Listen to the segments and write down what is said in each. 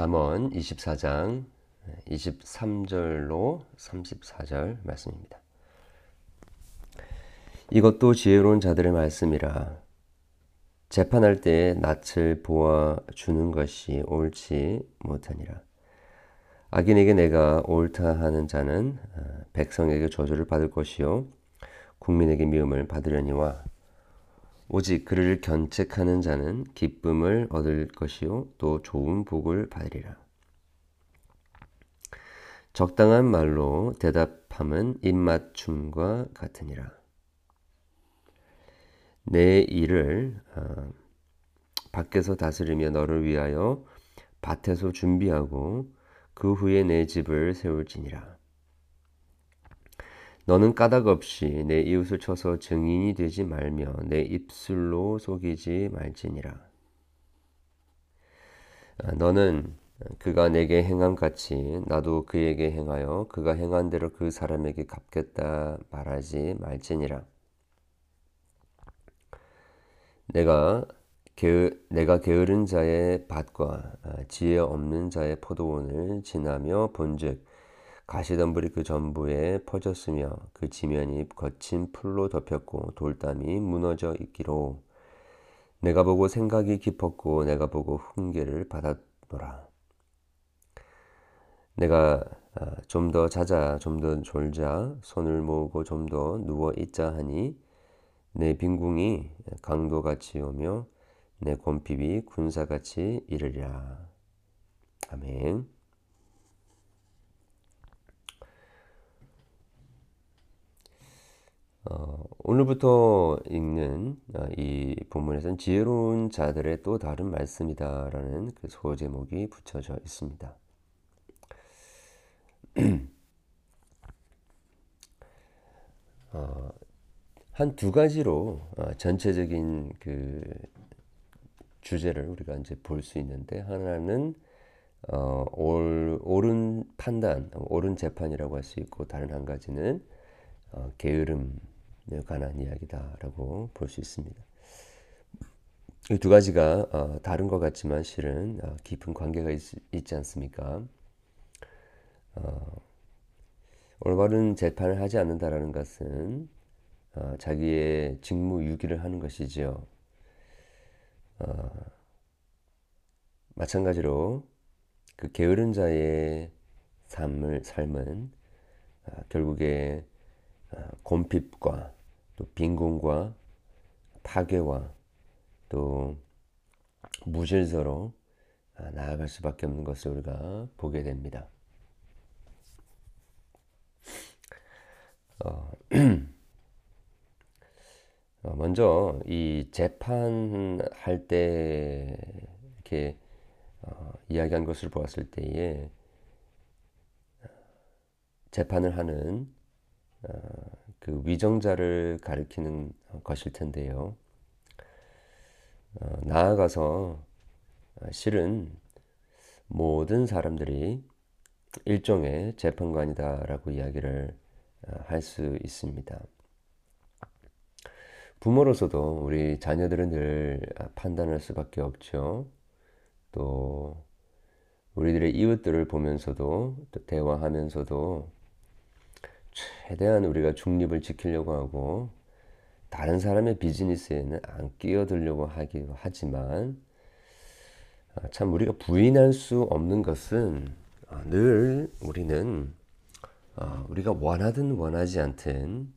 잠언 24장 23절로 34절 말씀입니다. 이것도 지혜로운 자들의 말씀이라 재판할 때에 낯을 보아 주는 것이 옳지 못하니라. 악인에게 내가 옳다 하는 자는 어, 백성에게 저주를 받을 것이요 국민에게 미움을 받으려니와 오직 그를 견책하는 자는 기쁨을 얻을 것이요 또 좋은 복을 받으리라. 적당한 말로 대답함은 입맞춤과 같으니라. 내 일을 어, 밖에서 다스리며 너를 위하여 밭에서 준비하고 그 후에 내 집을 세울지니라. 너는 까닭 없이 내 이웃을 쳐서 증인이 되지 말며 내 입술로 속이지 말지니라. 아, 너는 그가 내게 행함 같이 나도 그에게 행하여 그가 행한 대로 그 사람에게 갚겠다 말하지 말지니라. 내가 게, 내가 게으른 자의 밭과 아, 지혜 없는 자의 포도원을 지나며 본즉 가시덤불이 그 전부에 퍼졌으며 그 지면이 거친 풀로 덮였고 돌담이 무너져 있기로 내가 보고 생각이 깊었고 내가 보고 훈계를 받았노라. 내가 아, 좀더 자자 좀 더 졸자 손을 모으고 좀 더 누워 있자 하니 내 빈궁이 강도같이 오며 내 곰핍이 군사같이 이르리라. 아멘. 어, 오늘부터 읽는 어, 이 본문에서는 지혜로운 자들의 또 다른 말씀이다라는 그 소제목이 붙여져 있습니다. 어, 한두 가지로 어, 전체적인 그 주제를 우리가 이제 볼 수 있는데 하나는 어, 올, 옳은 판단, 옳은 재판이라고 할 수 있고 다른 한 가지는 어, 게으름에 관한 이야기다라고 볼 수 있습니다. 이 두 가지가 어, 다른 것 같지만 실은 어, 깊은 관계가 있, 지 않습니까? 어, 올바른 재판을 하지 않는다라는 것은 어, 자기의 직무 유기를 하는 것이지요. 어, 마찬가지로 그 게으른 자의 삶을 삶은 어, 결국에 어, 곰핍과 또 빈곤과 파괴와 또 무질서로 아, 나아갈 수밖에 없는 것을 우리가 보게 됩니다. 어, 어, 먼저 이 재판할 때 이렇게 어, 이야기한 것을 보았을 때에 재판을 하는 어, 그 위정자를 가리키는 것일 텐데요. 어, 나아가서 어, 실은 모든 사람들이 일종의 재판관이다라고 이야기를 어, 할수 있습니다. 부모로서도 우리 자녀들은 늘 판단할 수밖에 없죠. 또 우리들의 이웃들을 보면서도 또 대화하면서도 최대한 우리가 중립을 지키려고 하고 다른 사람의 비즈니스에는 안 끼어들려고 하기도 하지만 아, 참 우리가 부인할 수 없는 것은 아, 늘 우리는 아, 우리가 원하든 원하지 않든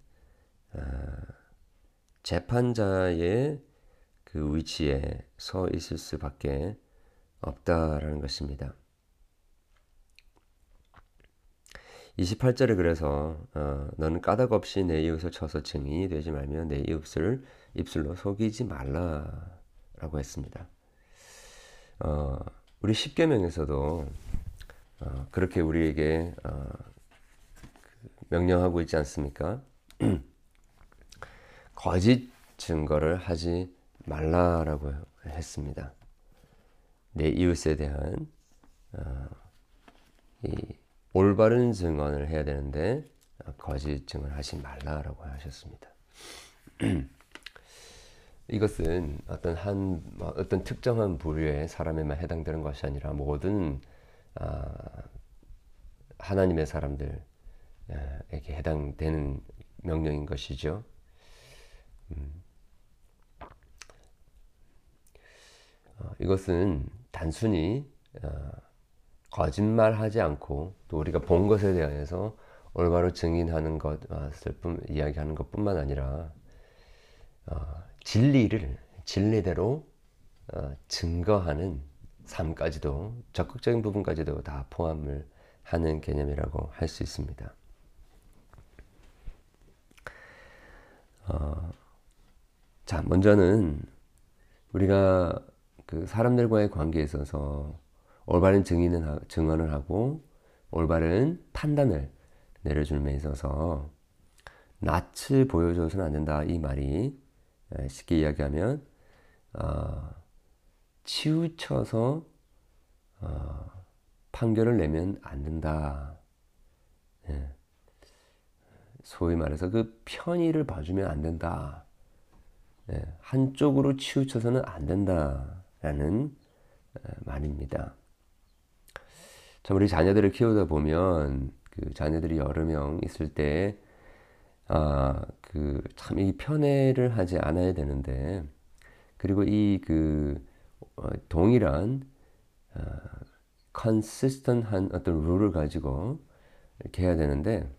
재판자의 그 위치에 서 있을 수밖에 없다라는 것입니다. 28절에 그래서 어, 너는 까닭 없이 내 이웃을 쳐서 증인이 되지 말며 내 이웃을 입술로 속이지 말라라고 했습니다. 어, 우리 십계명에서도 어, 그렇게 우리에게 어, 명령하고 있지 않습니까? 거짓 증거를 하지 말라라고 했습니다. 내 이웃에 대한 어, 이 올바른 증언을 해야 되는데 거짓 증언을 하지 말라라고 하셨습니다. 이것은 어떤 한뭐 어떤 특정한 부류의 사람에만 해당되는 것이 아니라 모든 아, 하나님의 사람들에게 해당되는 명령인 것이죠. 음. 어, 이것은 단순히 어, 거짓말하지 않고 또 우리가 본 것에 대해서 올바로 증인하는 것을 뿐 이야기하는 것뿐만 아니라 어, 진리를 진리대로 어, 증거하는 삶까지도 적극적인 부분까지도 다 포함을 하는 개념이라고 할 수 있습니다. 어, 자, 먼저는 우리가 그 사람들과의 관계에 있어서 올바른 증인은 증언을 하고 올바른 판단을 내려주는 데 있어서 낯을 보여줘서는 안 된다 이 말이 쉽게 이야기하면 어, 치우쳐서 어, 판결을 내면 안 된다. 예. 소위 말해서 그 편의를 봐주면 안 된다. 예. 한쪽으로 치우쳐서는 안 된다라는 말입니다. 참 우리 자녀들을 키우다 보면 그 자녀들이 여러 명 있을 때 아, 그, 참, 이 편애를 하지 않아야 되는데, 그리고 이 그, 어, 동일한, 어, 컨시스턴한 어떤 룰을 가지고 이렇게 해야 되는데,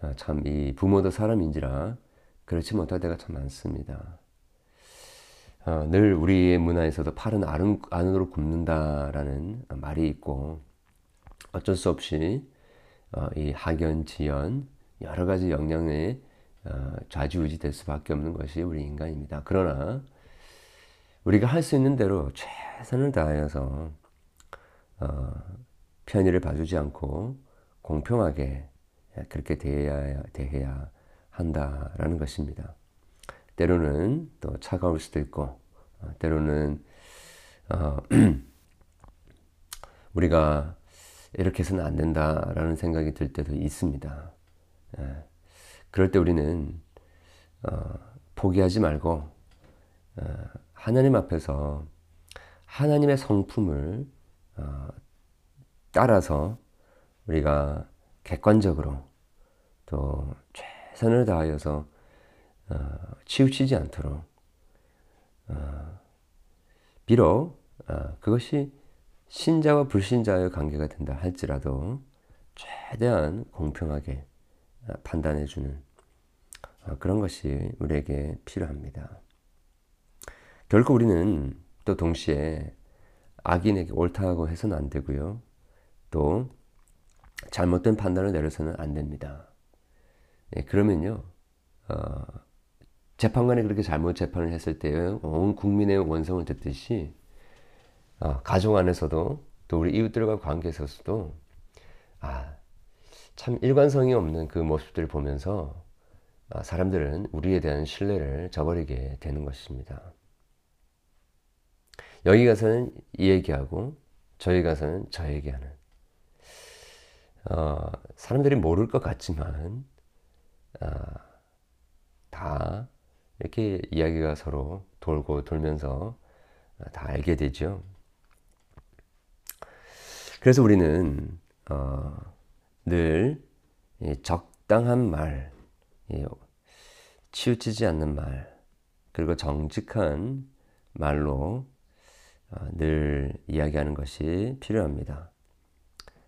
아, 참, 이 부모도 사람인지라 그렇지 못할 때가 참 많습니다. 어, 늘 우리의 문화에서도 팔은 안, 안으로 굽는다라는 말이 있고, 어쩔 수 없이 어, 이 학연 지연 여러 가지 영향에 어, 좌지우지 될 수밖에 없는 것이 우리 인간입니다. 그러나 우리가 할 수 있는 대로 최선을 다하여서 어, 편의를 봐주지 않고 공평하게 그렇게 대해야, 대해야 한다라는 것입니다. 때로는 또 차가울 수도 있고, 때로는 어, 우리가 이렇게 해서는 안 된다라는 생각이 들 때도 있습니다. 예. 그럴 때 우리는 어, 포기하지 말고 어, 하나님 앞에서 하나님의 성품을 어, 따라서 우리가 객관적으로 또 최선을 다하여서 어, 치우치지 않도록 어, 비록 어, 그것이 신자와 불신자의 관계가 된다 할지라도 최대한 공평하게 어, 판단해주는 어, 그런 것이 우리에게 필요합니다. 결코 우리는 또 동시에 악인에게 옳다고 해서는 안 되고요. 또 잘못된 판단을 내려서는 안 됩니다. 예, 그러면요, 어, 재판관이 그렇게 잘못 재판을 했을 때온 국민의 원성을 듣듯이 어, 가족 안에서도 또 우리 이웃들과 관계에서도 아, 참 일관성이 없는 그 모습들을 보면서 아, 사람들은 우리에 대한 신뢰를 저버리게 되는 것입니다. 여기 가서는 이 얘기하고 저희 가서는 저 얘기하는 어, 사람들이 모를 것 같지만 어, 다 이렇게 이야기가 서로 돌고 돌면서 다 알게 되죠. 그래서 우리는 어, 늘 적당한 말, 치우치지 않는 말, 그리고 정직한 말로 어, 늘 이야기하는 것이 필요합니다.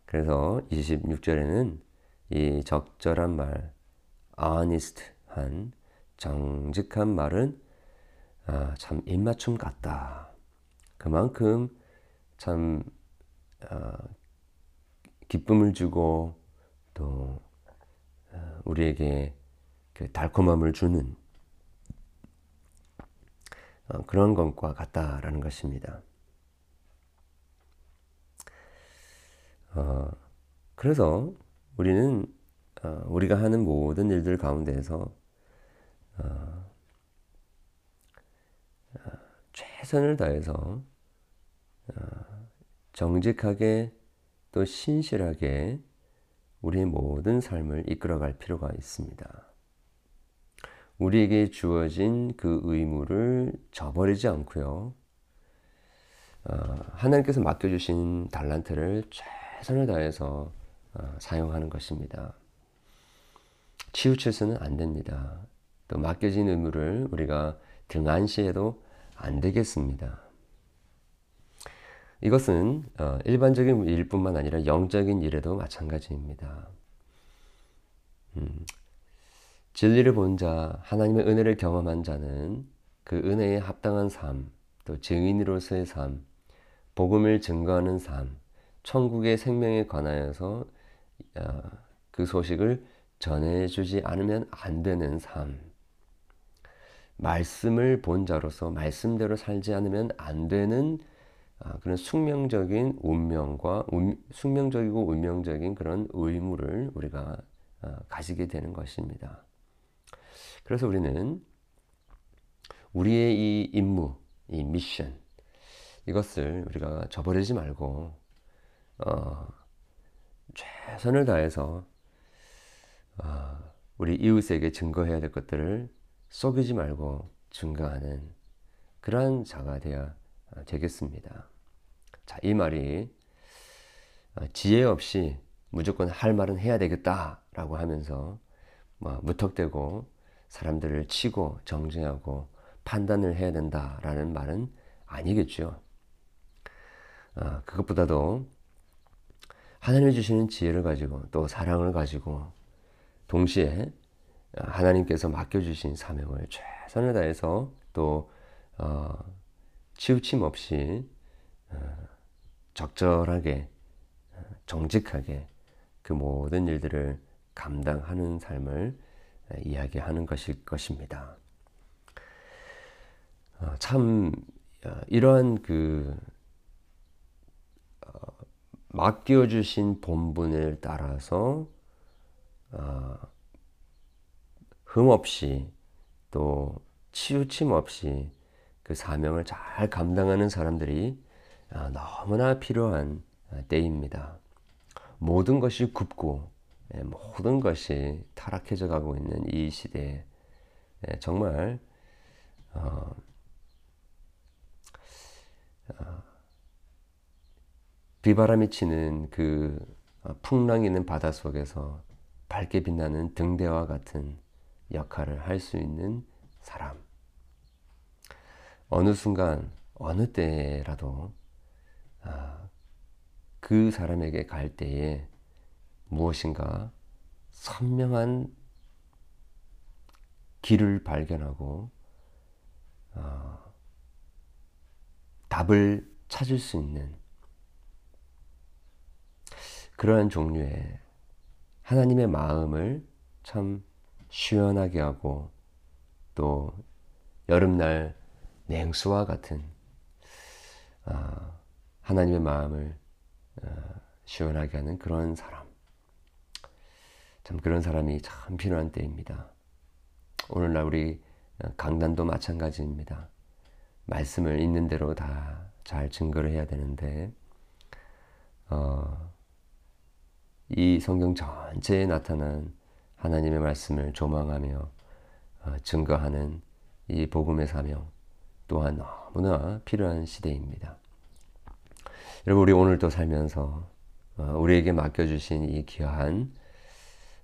그래서 26절에는 이 적절한 말, honest한 정직한 말은 아, 참 입맞춤 같다. 그만큼 참 어, 기쁨을 주고 또 어, 우리에게 그 달콤함을 주는 어, 그런 것과 같다라는 것입니다. 어, 그래서 우리는 어, 우리가 하는 모든 일들 가운데에서 어, 어 최선을 다해서 정직하게 또 신실하게 우리의 모든 삶을 이끌어갈 필요가 있습니다. 우리에게 주어진 그 의무를 저버리지 않고요. 어, 하나님께서 맡겨주신 달란트를 최선을 다해서 어, 사용하는 것입니다. 치우쳐서는 안 됩니다. 또 맡겨진 의무를 우리가 등한시해도 안 되겠습니다. 이것은 어, 일반적인 일뿐만 아니라 영적인 일에도 마찬가지입니다. 음, 진리를 본 자, 하나님의 은혜를 경험한 자는 그 은혜에 합당한 삶, 또 증인으로서의 삶, 복음을 증거하는 삶, 천국의 생명에 관하여서 어, 그 소식을 전해주지 않으면 안 되는 삶, 말씀을 본 자로서 말씀대로 살지 않으면 안 되는 어, 그런 숙명적인 운명과 숙명적이고 운명적인 그런 의무를 우리가 어, 가지게 되는 것입니다. 그래서 우리는 우리의 이 임무, 이 미션, 이것을 우리가 저버리지 말고, 어, 최선을 다해서, 어, 우리 이웃에게 증거해야 될 것들을 속이지 말고 증거하는 그러한 자가 되어야 되겠습니다. 자, 이 말이 어, 지혜 없이 무조건 할 말은 해야 되겠다라고 하면서 뭐 무턱대고 사람들을 치고 정죄하고 판단을 해야 된다라는 말은 아니겠죠. 아, 그것보다도 하나님이 주시는 지혜를 가지고 또 사랑을 가지고 동시에 하나님께서 맡겨주신 사명을 최선을 다해서 또 어, 치우침 없이 어, 적절하게 어, 정직하게 그 모든 일들을 감당하는 삶을 이야기하는 것일 것입니다. 어, 참 어, 이러한 그 어, 맡겨 주신 본분을 따라서 흠 없이 또 치우침 없이 그 사명을 잘 감당하는 사람들이 너무나 필요한 때입니다. 모든 것이 굽고 예, 모든 것이 타락해져 가고 있는 이 시대에 예, 정말 어, 어, 비바람이 치는 그 어, 풍랑 있는 바다 속에서 밝게 빛나는 등대와 같은 역할을 할 수 있는 사람. 어느 순간, 어느 때라도 아, 그 사람에게 갈 때에 무엇인가 선명한 길을 발견하고 어, 답을 찾을 수 있는 그러한 종류의 하나님의 마음을 참 시원하게 하고 또 여름날 냉수와 같은 어, 하나님의 마음을 어, 시원하게 하는 그런 사람. 참 그런 사람이 참 필요한 때입니다. 오늘날 우리 강단도 마찬가지입니다. 말씀을 있는 대로 다 잘 증거를 해야 되는데, 어, 이 성경 전체에 나타난 하나님의 말씀을 조망하며 어, 증거하는 이 복음의 사명 또한 너무나 필요한 시대입니다. 여러분, 우리 오늘도 살면서 어, 우리에게 맡겨주신 이 귀한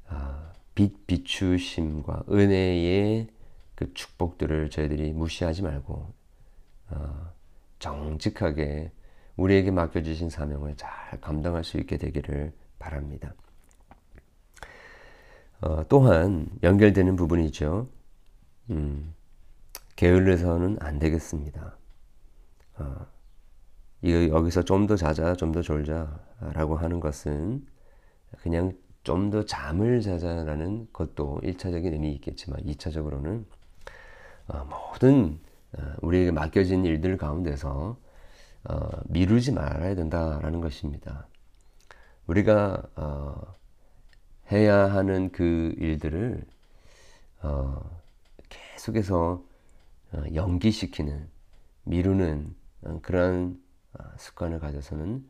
아, 빛 비추심과 은혜의 그 축복들을 저희들이 무시하지 말고 어, 정직하게 우리에게 맡겨주신 사명을 잘 감당할 수 있게 되기를 바랍니다. 어, 또한 연결되는 부분이죠. 음, 게을러서는 안 되겠습니다. 어, 여기서 좀 더 자자, 좀 더 졸자라고 하는 것은 그냥 좀 더 잠을 자자라는 것도 1차적인 의미 있겠지만 2차적으로는 어, 모든 어, 우리에게 맡겨진 일들 가운데서 어, 미루지 말아야 된다라는 것입니다. 우리가 어, 해야 하는 그 일들을 어, 계속해서 어, 연기시키는 미루는 그런 습관을 가져서는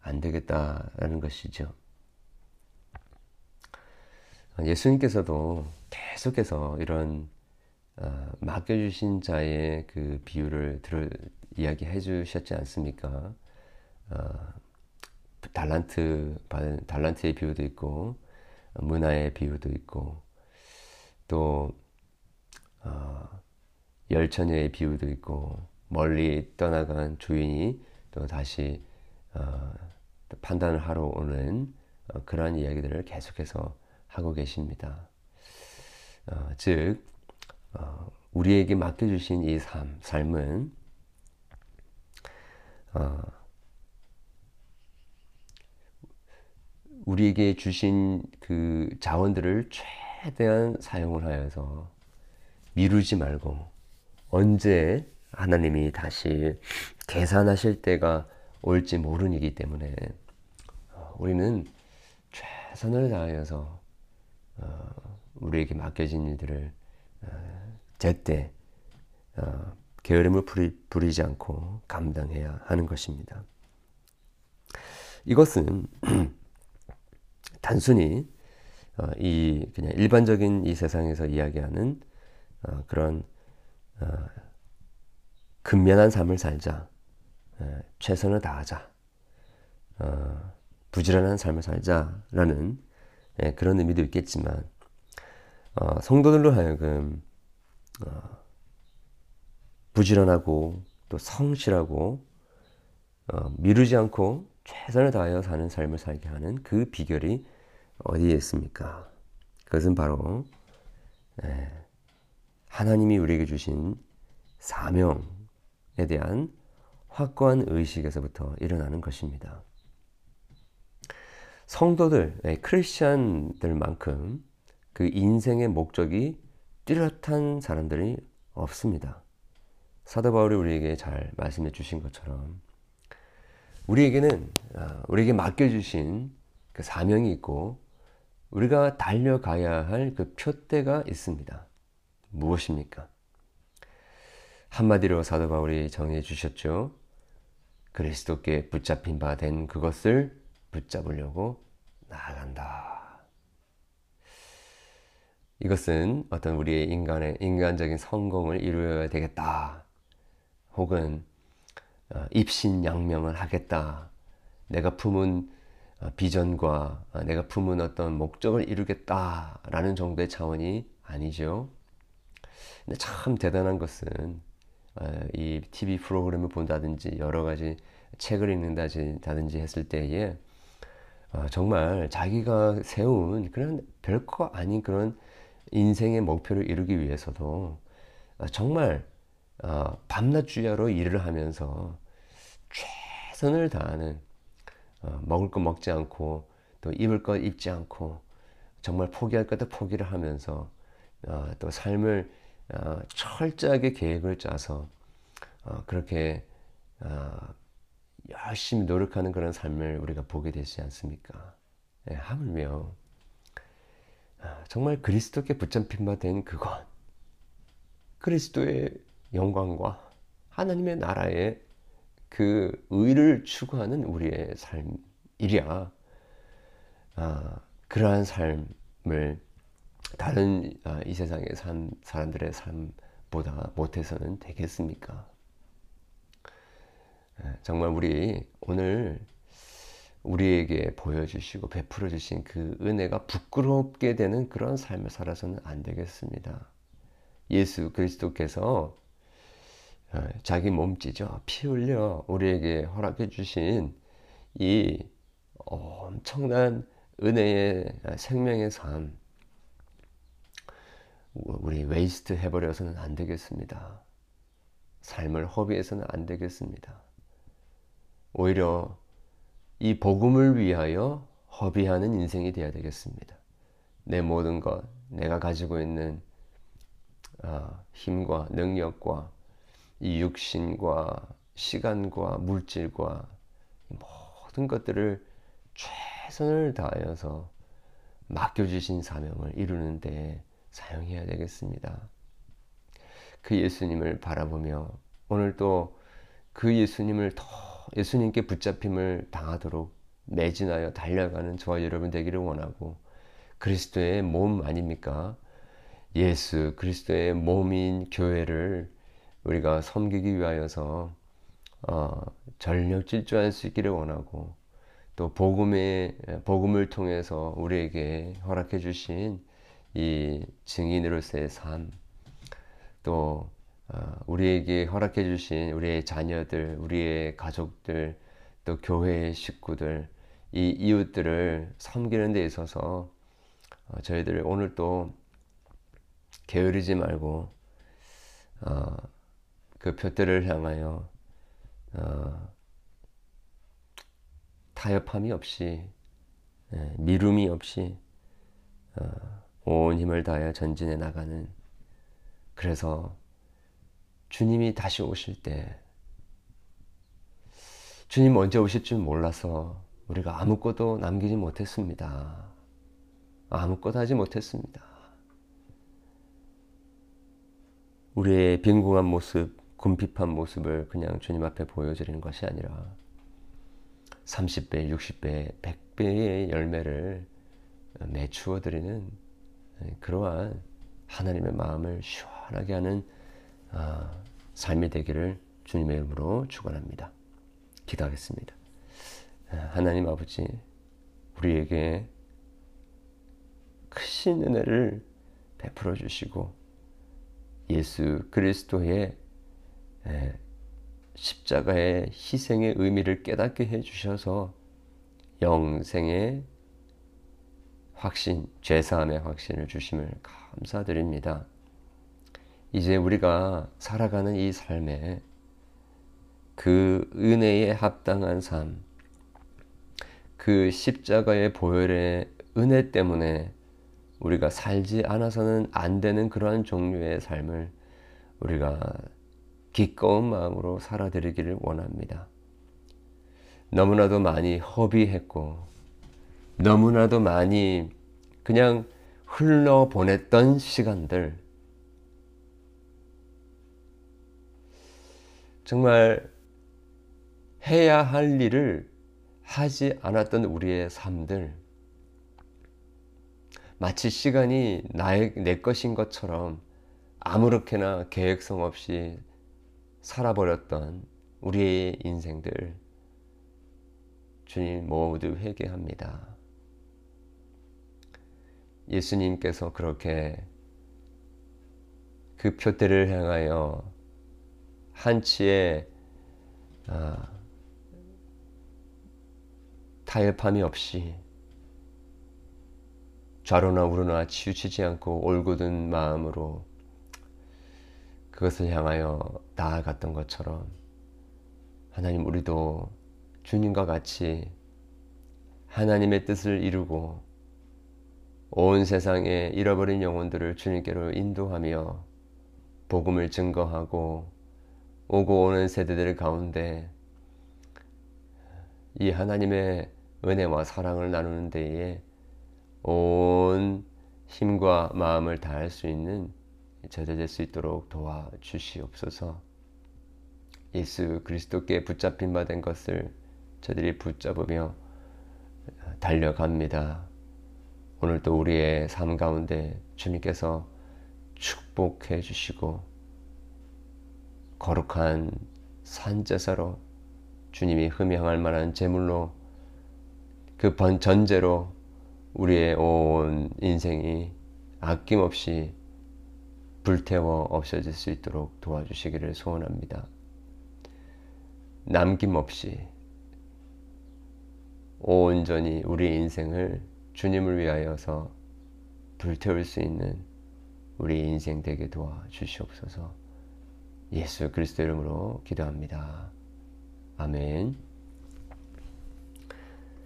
안 되겠다라는 것이죠. 예수님께서도 계속해서 이런 어, 맡겨주신 자의 그 비유를 들어 이야기해 주셨지 않습니까? 어, 달란트 달란트의 비유도 있고 문화의 비유도 있고 또 어, 열처녀의 비유도 있고 멀리 떠나간 주인이 또 다시 어, 판단을 하러 오는 어, 그러한 이야기들을 계속해서 하고 계십니다. 어, 즉 어, 우리에게 맡겨주신 이 삶, 삶은 어, 우리에게 주신 그 자원들을 최대한 사용을 하여서 미루지 말고 언제 하나님이 다시 계산하실 때가 올지 모르니기 때문에 어, 우리는 최선을 다하여서 어, 우리에게 맡겨진 일들을 어, 제때 게으름을 부리 지 않고 감당해야 하는 것입니다. 이것은 단순히 이 그냥 일반적인 이 세상에서 이야기하는 그런 근면한 삶을 살자. 예, 최선을 다하자. 어, 부지런한 삶을 살자라는 예, 그런 의미도 있겠지만 어, 성도들로 하여금 어, 부지런하고 또 성실하고 어, 미루지 않고 최선을 다하여 사는 삶을 살게 하는 그 비결이 어디에 있습니까? 그것은 바로 예, 하나님이 우리에게 주신 사명 에 대한 확고한 의식에서부터 일어나는 것입니다. 성도들, 네, 크리스천들만큼 그 인생의 목적이 뚜렷한 사람들이 없습니다. 사도 바울이 우리에게 잘 말씀해 주신 것처럼 우리에게는 아, 우리에게 맡겨 주신 그 사명이 있고 우리가 달려가야 할 그 표대가 있습니다. 무엇입니까? 한마디로 사도 바울이 정해 주셨죠. 그리스도께 붙잡힌 바 된 그것을 붙잡으려고 나아간다. 이것은 어떤 우리의 인간의 인간적인 성공을 이루어야 되겠다. 혹은 어, 입신양명을 하겠다. 내가 품은 어, 비전과 어, 내가 품은 어떤 목적을 이루겠다라는 정도의 차원이 아니죠. 근데 참 대단한 것은 이 TV 프로그램을 본다든지 여러 가지 책을 읽는다든지 했을 때에 어, 정말 자기가 세운 그런 별거 아닌 그런 인생의 목표를 이루기 위해서도 어, 정말 어, 밤낮 주야로 일을 하면서 최선을 다하는 먹을 거 먹지 않고 또 입을 거 입지 않고 정말 포기할 것도 포기를 하면서 또 삶을 어, 철저하게 계획을 짜서 어, 그렇게 어, 열심히 노력하는 그런 삶을 우리가 보게 되지 않습니까? 예, 하물며 정말 그리스도께 붙잡힌 바 된 그것 그리스도의 영광과 하나님의 나라의 그 의를 추구하는 우리의 삶이랴 아, 그러한 삶을 다른 아, 이 세상의 삶, 사람들의 삶보다 못해서는 되겠습니까? 예, 정말 우리 오늘 우리에게 보여주시고 베풀어 주신 그 은혜가 부끄럽게 되는 그런 삶을 살아서는 안 되겠습니다. 예수 그리스도께서 어, 자기 몸 찢어. 피 흘려 우리에게 허락해 주신 이 엄청난 은혜의 생명의 삶, 우리 waste 해버려서는 안 되겠습니다. 삶을 허비해서는 안 되겠습니다. 오히려 이 복음을 위하여 허비하는 인생이 되어야 되겠습니다. 내 모든 것, 내가 가지고 있는 아, 힘과 능력과 이 육신과 시간과 물질과 모든 것들을 최선을 다하여서 맡겨주신 사명을 이루는 데 사용해야 되겠습니다. 그 예수님을 바라보며 오늘 또 그 예수님을 더 예수님께 붙잡힘을 당하도록 매진하여 달려가는 저와 여러분 되기를 원하고 그리스도의 몸 아닙니까? 예수 그리스도의 몸인 교회를 우리가 섬기기 위하여서 어, 전력 질주할 수 있기를 원하고 또 복음의 복음을 통해서 우리에게 허락해 주신 이 증인으로서의 삶, 또 어, 우리에게 허락해 주신 우리의 자녀들, 우리의 가족들, 또 교회의 식구들, 이 이웃들을 섬기는 데 있어서 어, 저희들 오늘 또 게으르지 말고 어, 그 표대를 향하여 어, 타협함이 없이 예, 미룸이 없이 어, 온 힘을 다하여 전진해 나가는 그래서 주님이 다시 오실 때 주님 언제 오실 줄 몰라서 우리가 아무것도 남기지 못했습니다. 아무것도 하지 못했습니다. 우리의 빈궁한 모습, 궁핍한 모습을 그냥 주님 앞에 보여드리는 것이 아니라 30배, 60배, 100배의 열매를 매추어 드리는 그러한 하나님의 마음을 시원하게 하는 아, 삶이 되기를 주님의 이름으로 축원합니다. 기도하겠습니다. 하나님 아버지, 우리에게 크신 은혜를 베풀어 주시고 예수 그리스도의 십자가의 희생의 의미를 깨닫게 해 주셔서 영생의 확신, 죄사함의 확신을 주심을 감사드립니다. 이제 우리가 살아가는 이 삶에 그 은혜에 합당한 삶, 그 십자가의 보혈의 은혜 때문에 우리가 살지 않아서는 안 되는 그러한 종류의 삶을 우리가 기꺼운 마음으로 살아드리기를 원합니다. 너무나도 많이 허비했고, 너무나도 많이 그냥 흘러보냈던 시간들, 정말 해야 할 일을 하지 않았던 우리의 삶들, 마치 시간이 나의, 내 것인 것처럼 아무렇게나 계획성 없이 살아버렸던 우리의 인생들, 주님 모두 회개합니다. 예수님께서 그렇게 그 표대를 향하여 한치의 아, 타협함이 없이 좌로나 우로나 치우치지 않고 올곧은 마음으로 그것을 향하여 나아갔던 것처럼 하나님 우리도 주님과 같이 하나님의 뜻을 이루고 온 세상에 잃어버린 영혼들을 주님께로 인도하며 복음을 증거하고 오고 오는 세대들 가운데 이 하나님의 은혜와 사랑을 나누는 데에 온 힘과 마음을 다할 수 있는 제자 될 수 있도록 도와주시옵소서. 예수 그리스도께 붙잡힌 바 된 것을 저들이 붙잡으며 달려갑니다. 오늘도 우리의 삶 가운데 주님께서 축복해 주시고 거룩한 산제사로 주님이 흠양할 만한 제물로 그 전제로 우리의 온 인생이 아낌없이 불태워 없어질 수 있도록 도와주시기를 소원합니다. 남김없이 온전히 우리 인생을 주님을 위하여서 불태울 수 있는 우리 인생 되게 도와 주시옵소서 예수 그리스도 이름으로 기도합니다. 아멘.